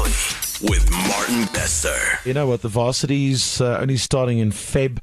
With Martin Bester. You know what? The varsity's uh, only starting in Feb.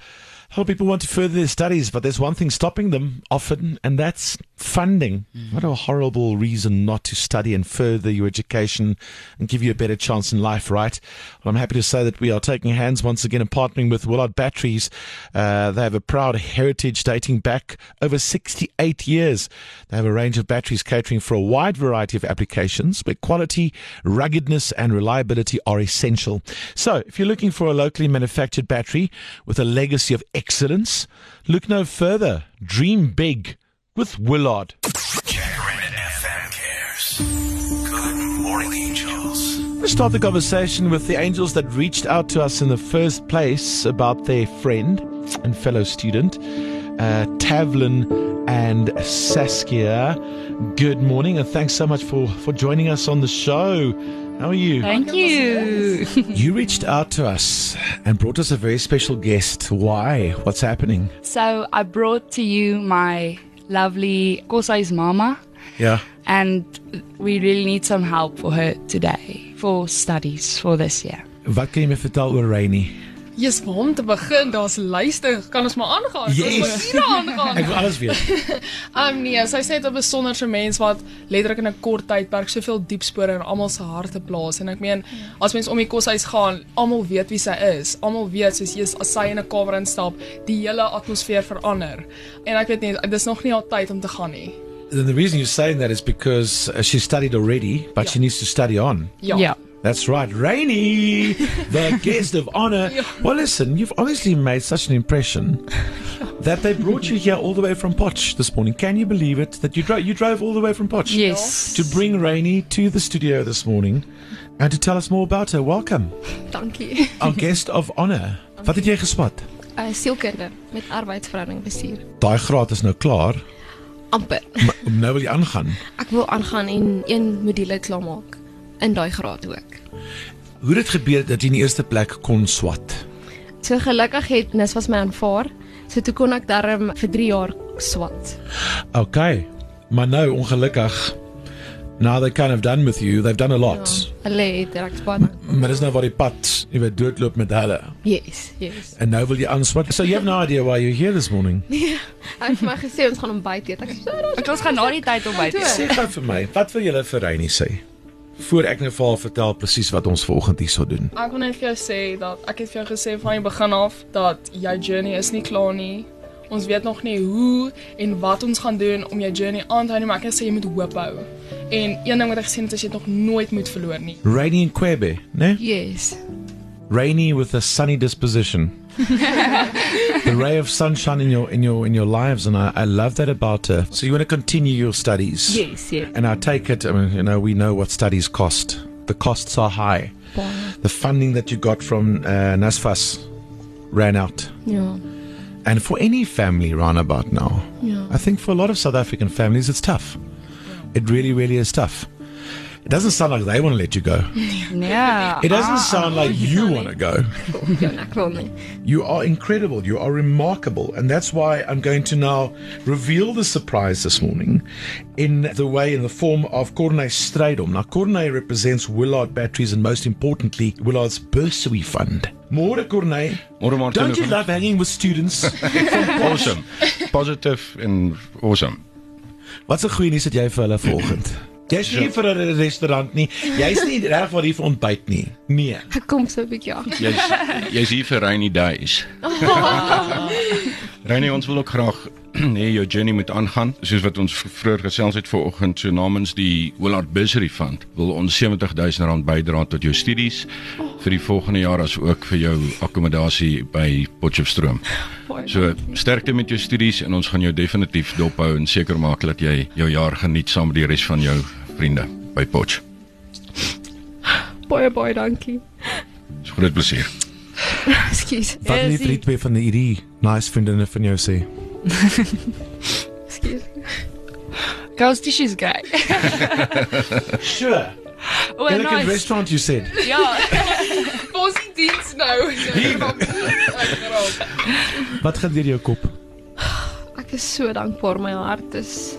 A lot of people want to further their studies, but there's one thing stopping them often, and that's funding. What a horrible reason not to study and further your education and give you a better chance in life, right? Well, I'm happy to say that we are taking hands once again and partnering with Willard Batteries. Uh, they have a proud heritage dating back over 68 years. They have a range of batteries catering for a wide variety of applications where quality, ruggedness, and reliability are essential. So, if you're looking for a locally manufactured battery with a legacy of excellence, look no further. Dream big with Willard. Let's start the conversation with the angels that reached out to us in the first place about their friend and fellow student, uh, Tavlin and Saskia. Good morning, and thanks so much for, for joining us on the show. How are you? Thank you. You reached out to us and brought us a very special guest. Why? What's happening? so I brought to you my lovely Kosai's mama, Yeah. and we really need some help for her today for studies for this year. Wat kan jy my vertel oor Rainy? Jy's waar om te begin, daar's lyste. Kan ons maar aangaan? Yes. Ons maar hier aangaan? Ek wil alles weet. Um nee, sy sê dit 'n besonderse mens wat letterlik in 'n kort tydperk soveel diep spore in almal se harte plaas en ek meen as mens om die koshuis gaan, almal weet wie sy is. Almal weet soos jy as sy in 'n kamer instap, die hele atmosfeer verander. En ek weet nie, dis nog nie haar tyd om te gaan nie. And the reason you're saying that is because uh, she studied already, but she needs to study on. Ja. That's right, Rainy, the guest of honor. Well, listen, you've obviously made such an impression that they brought you here all the way from Potch this morning. Can you believe it? That you drove you drove all the way from Potch Yes. to bring Rainy to the studio this morning and to tell us more about her. Welcome, Thank you. our guest of honor. Wat het jy geswat? Uh sielkunde met arbeidsverhouding bestuur. Daai graad is nou klaar. amper. Maar nou wil jy aangaan. Ek wil aangaan en een module klaarmaak in daai graad ook. Hoe het dit gebeur dat jy in die eerste plek kon swat? So gelukkig het NIS was my aanvaar. So toe kon ek darm vir 3 jaar swat. Okay. Maar nou ongelukkig now they kind of done with you. They've done a lot. Ja, hulle het reg span. Maar dis nou waar die pad, jy weet, doodloop met hulle. Yes, yes. En nou wil jy aanswat. So you have no idea why you're here this morning. Hy het my gesê ons gaan ontbyt eet. Ek sê "Ja, ons gaan na die tyd op buite. Sê gou vir my, wat wil julle vir Reynie sê? Voor ek nou vir haar vertel presies wat ons vanoggend hier sou doen. Ek wil net vir jou sê dat ek het vir jou gesê van die begin af dat jou journey is nie klaar nie. Ons weet nog nie hoe en wat ons gaan doen om jou journey aan te hou nie, maar ek wil sê jy moet hoop hou. En een ding wat ek gesien het is jy het nog nooit moet verloor nie. Rainy in Quebe, né? Yes. Rainy with a sunny disposition. the ray of sunshine in your in your in your lives and I, I love that about her. So you want to continue your studies? Yes, yes. And I take it, I mean, you know, we know what studies cost. The costs are high. The funding that you got from uh, NASFAS ran out. Ja. And for any family roundabout now, Ja. I think for a lot of South African families, it's tough. It really, really is tough. It doesn't sound like they want to let you go. Ja. It doesn't sound like you want to go. Ja, ek wil. You are incredible. You are remarkable. And that's why I'm going to now reveal the surprise this morning in the way, in the form of Corne Strydom. Now, Corne represents Willard Batteries and most importantly, Willard's bursary fund. More Corne. Môre Martin. Don't you love hanging with students? awesome? Positive and awesome. Wat 'n goeie nuus het jy vir hulle vanoggend? Jy's nie vir 'n restaurant nie. Jy's nie reg waar hier vir ontbyt nie. Nee. Ek kom so 'n bietjie agter. Jy's jy's hier vir rainy days. Rainy ons wil ook graag hê jou journey moet aangaan soos wat ons vroeër gesels het vanoggend so namens die Willard Bursary Fund wil ons R70000 bydra tot jou studies vir die volgende jaar as ook vir jou akkommodasie by Potchefstroom. So sterkte met jou studies en ons gaan jou definitief dophou en seker maak dat jy jou jaar geniet saam met die res van jou vriende by Potch. Baie baie dankie. Dis groot plesier. Ekskuus. Wat vir die twee van die hierdie nice vriendinne van jou sê? Ekskuus. Girls tissues guy. Sure. Oh, Elegant nice. restaurant you said. Ja. Ons die diens nou. Wat gaan deur jou kop? Ek is so dankbaar my hart is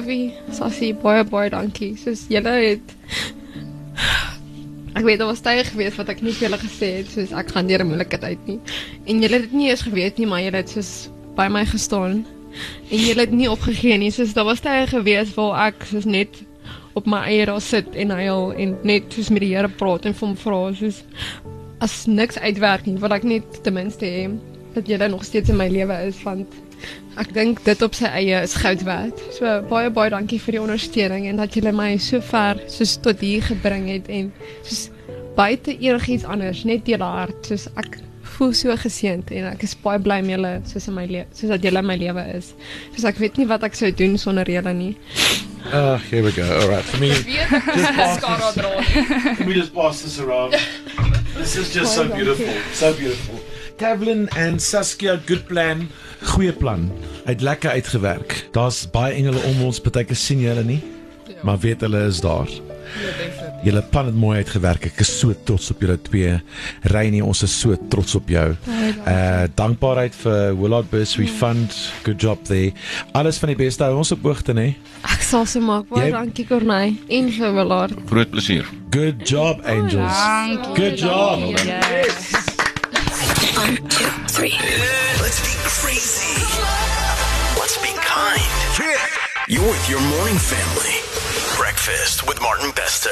Tavi, Sassie, baie baie dankie. Soos julle het Ek weet daar was tye gewees wat ek nie vir julle gesê het soos ek gaan deur 'n moeilike tyd nie. En julle het dit nie eens geweet nie, maar julle het soos by my gestaan. En julle het nie opgegee nie. Soos daar was tye gewees waar ek soos net op my eie daar sit en huil en net soos met die Here praat en hom vra soos as niks uitwerk nie, wil ek net ten minste hê dat julle nog steeds in my lewe is want ek dink dit op sy eie is goud werd. So baie baie dankie vir die ondersteuning en dat julle my so ver soos tot hier gebring het en soos buite enigiets anders, net julle hart, soos ek voel so geseënd en ek is baie bly met julle soos in my lewe, soos dat julle in my lewe is. Soos ek weet nie wat ek sou doen sonder julle nie. Uh, here we go. All right. For me, mascara dra nie. Can we just pass this around? This is just so beautiful. So beautiful. Kevlin and Saskia, good plan. Goeie plan. Uit lekker uitgewerk. Daar's baie engele om ons, partyke sien jy hulle nie, maar weet hulle is daar. Ja. Julle plan het mooi uitgewerk. Ek is so trots op julle twee. Reinie, ons is so trots op jou. Uh dankbaarheid vir Willard Bursary Fund. Good job there. Alles van die beste. Hou ons op hoogte, né? Ek sal se maak. Baie Jy- dankie Corney en vir Willard. Groot plesier. Good job, Angels. Dankie. Good job. Yes. Three. Let's be crazy. Let's be kind. You're with your morning family. Breakfast with Martin Bester.